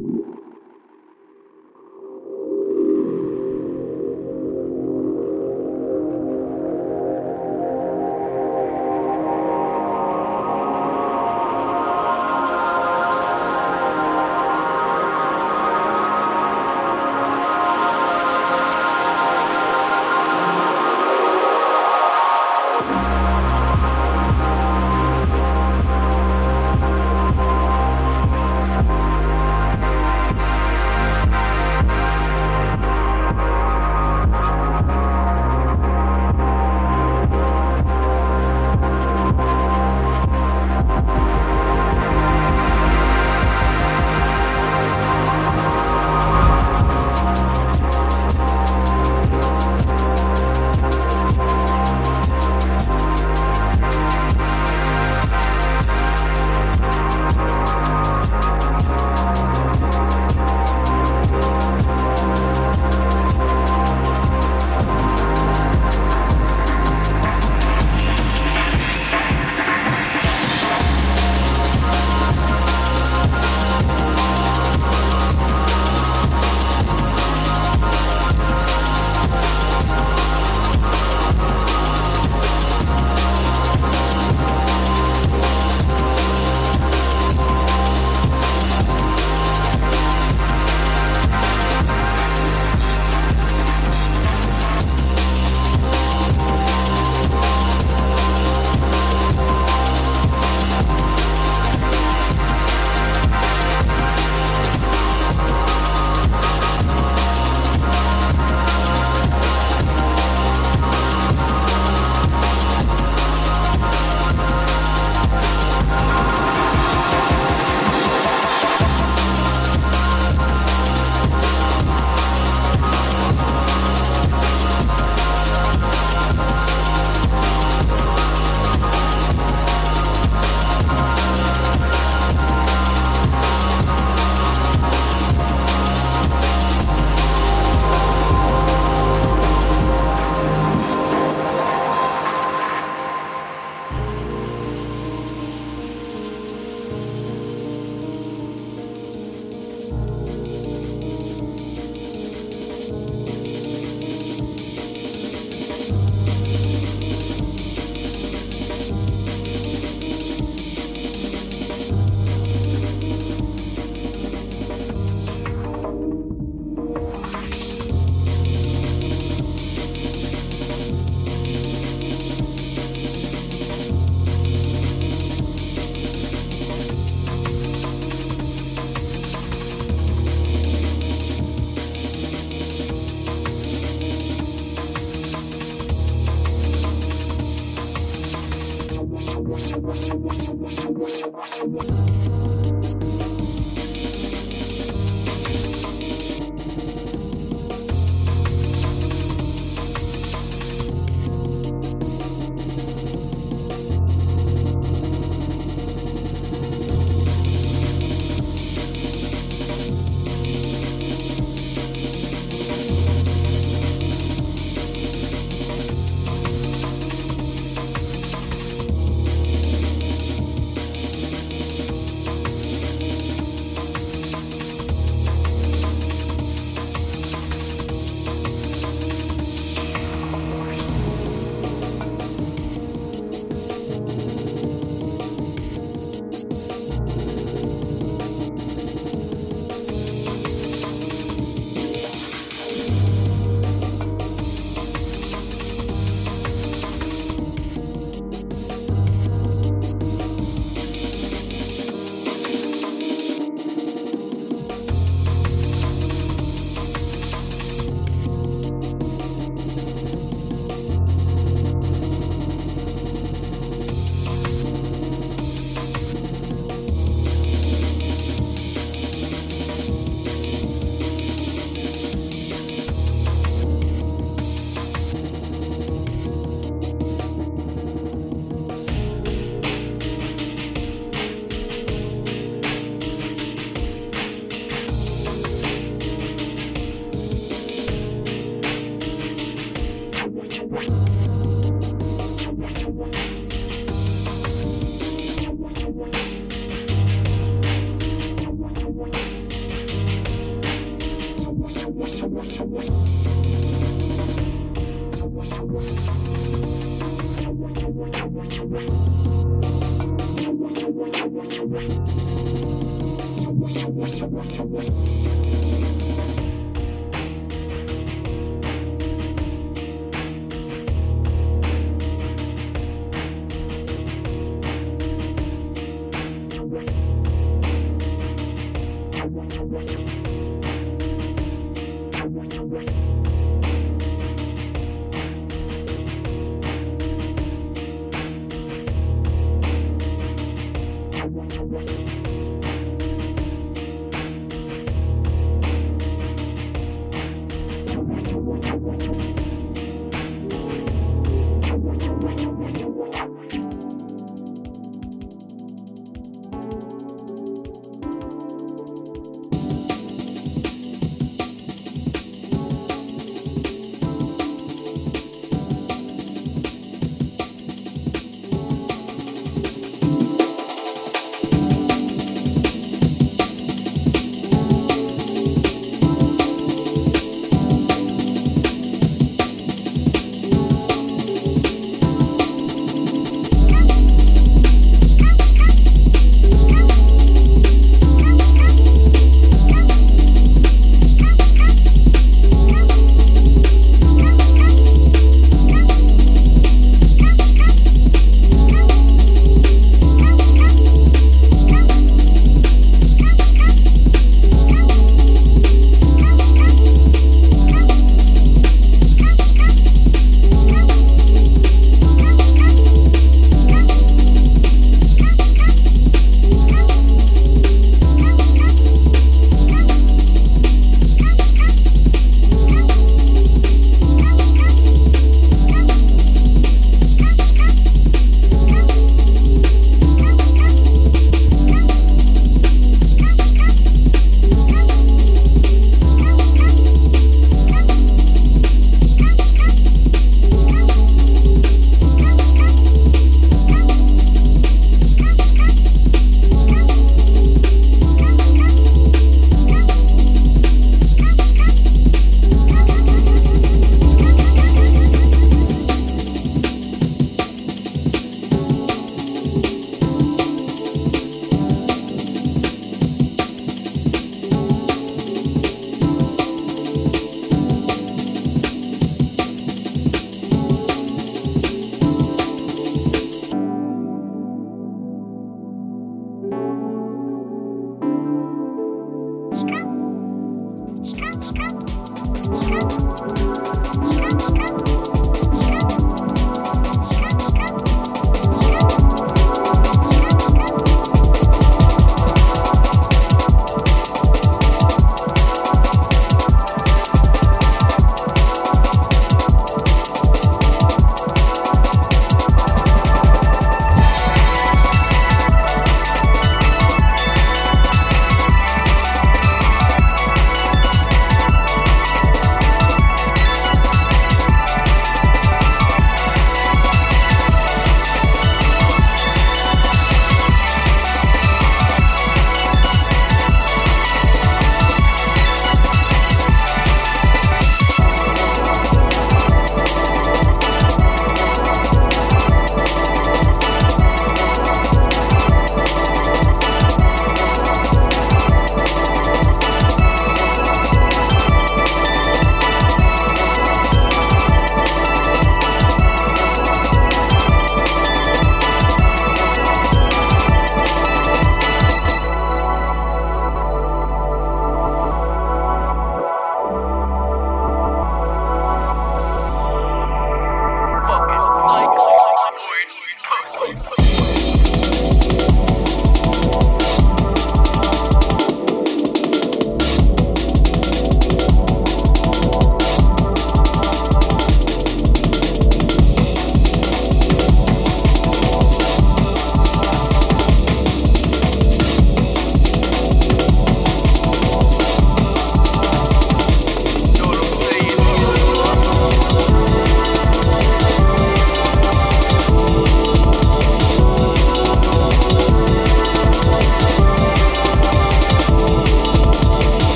you. Thank you.